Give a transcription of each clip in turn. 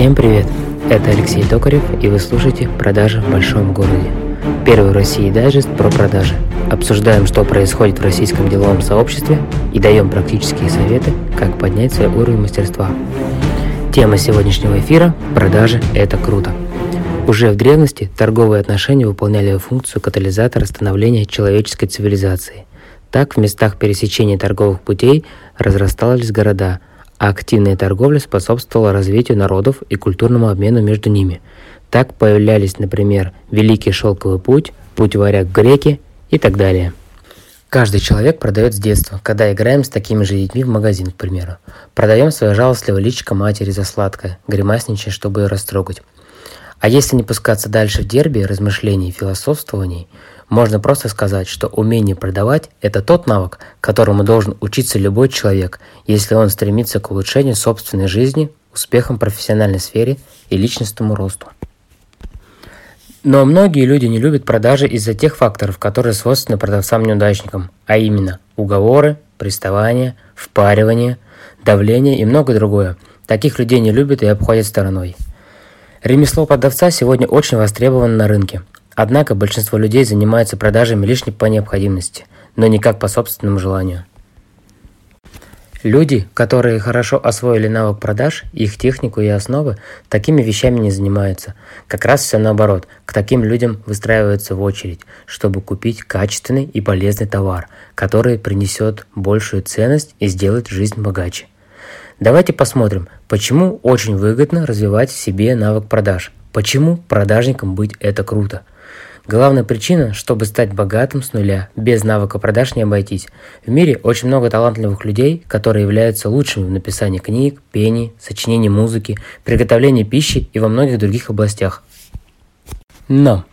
Всем привет! Это Алексей Токарев, и вы слушаете «Продажи в большом городе». Первый в России дайджест про продажи. Обсуждаем, что происходит в российском деловом сообществе и даем практические советы, как поднять свой уровень мастерства. Тема сегодняшнего эфира – продажи – это круто. Уже в древности торговые отношения выполняли функцию катализатора становления человеческой цивилизации. Так, в местах пересечения торговых путей разрастались города – а активная торговля способствовала развитию народов и культурному обмену между ними. Так появлялись, например, Великий Шелковый путь, Путь варяг греки и так далее. Каждый человек продает с детства, когда играем с такими же детьми в магазин, к примеру. Продаем свое жалостливое личико матери за сладкое, гримасничая, чтобы ее растрогать. А если не пускаться дальше в дерби размышлений и философствований, можно просто сказать, что умение продавать – это тот навык, которому должен учиться любой человек, если он стремится к улучшению собственной жизни, успехам в профессиональной сфере и личностному росту. Но многие люди не любят продажи из-за тех факторов, которые свойственны продавцам-неудачникам, а именно уговоры, приставания, впаривание, давление и многое другое. Таких людей не любят и обходят стороной. Ремесло продавца сегодня очень востребовано на рынке. Однако большинство людей занимаются продажами лишь по необходимости, но не как по собственному желанию. Люди, которые хорошо освоили навык продаж, их технику и основы, такими вещами не занимаются. Как раз все наоборот. К таким людям выстраиваются в очередь, чтобы купить качественный и полезный товар, который принесет большую ценность и сделает жизнь богаче. Давайте посмотрим, почему очень выгодно развивать в себе навык продаж. Почему продажникам быть это круто – Главная причина, чтобы стать богатым с нуля, без навыка продаж не обойтись. В мире очень много талантливых людей, которые являются лучшими в написании книг, пении, сочинении музыки, приготовлении пищи и во многих других областях. Но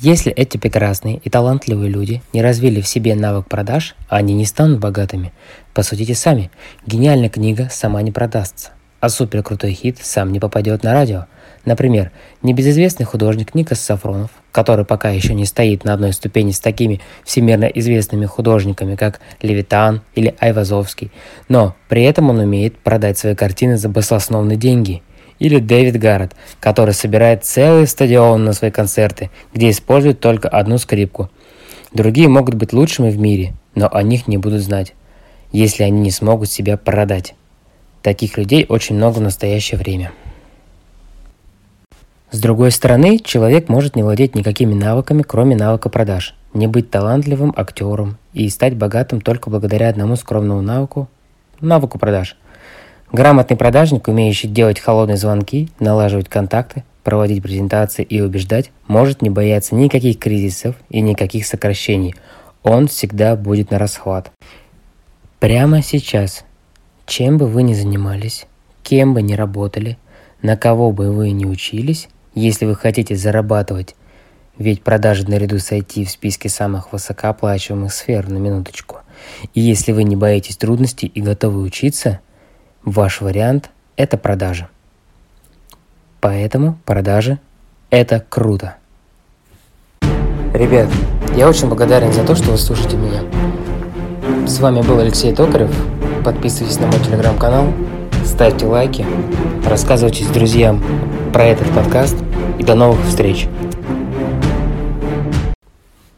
если эти прекрасные и талантливые люди не развили в себе навык продаж, они не станут богатыми. Посудите сами, гениальная книга сама не продастся, а супер крутой хит сам не попадет на радио – Например, небезызвестный художник Никас Сафронов, который пока еще не стоит на одной ступени с такими всемирно известными художниками, как Левитан или Айвазовский, но при этом он умеет продать свои картины за баслосновные деньги. Или Дэвид Гаррет, который собирает целый стадион на свои концерты, где использует только одну скрипку. Другие могут быть лучшими в мире, но о них не будут знать, если они не смогут себя продать. Таких людей очень много в настоящее время. С другой стороны, человек может не владеть никакими навыками, кроме навыка продаж, не быть талантливым актером и стать богатым только благодаря одному скромному навыку – навыку продаж. Грамотный продажник, умеющий делать холодные звонки, налаживать контакты, проводить презентации и убеждать, может не бояться никаких кризисов и никаких сокращений. Он всегда будет на расхват. Прямо сейчас, чем бы вы ни занимались, кем бы ни работали, на кого бы вы ни учились, если вы хотите зарабатывать, ведь продажи наряду с IT в списке самых высокооплачиваемых сфер на минуточку. И если вы не боитесь трудностей и готовы учиться, ваш вариант – это продажи. Поэтому продажи – это круто. Ребят, я очень благодарен за то, что вы слушаете меня. С вами был Алексей Токарев. Подписывайтесь на мой телеграм-канал, ставьте лайки, рассказывайте друзьям про этот подкаст и до новых встреч!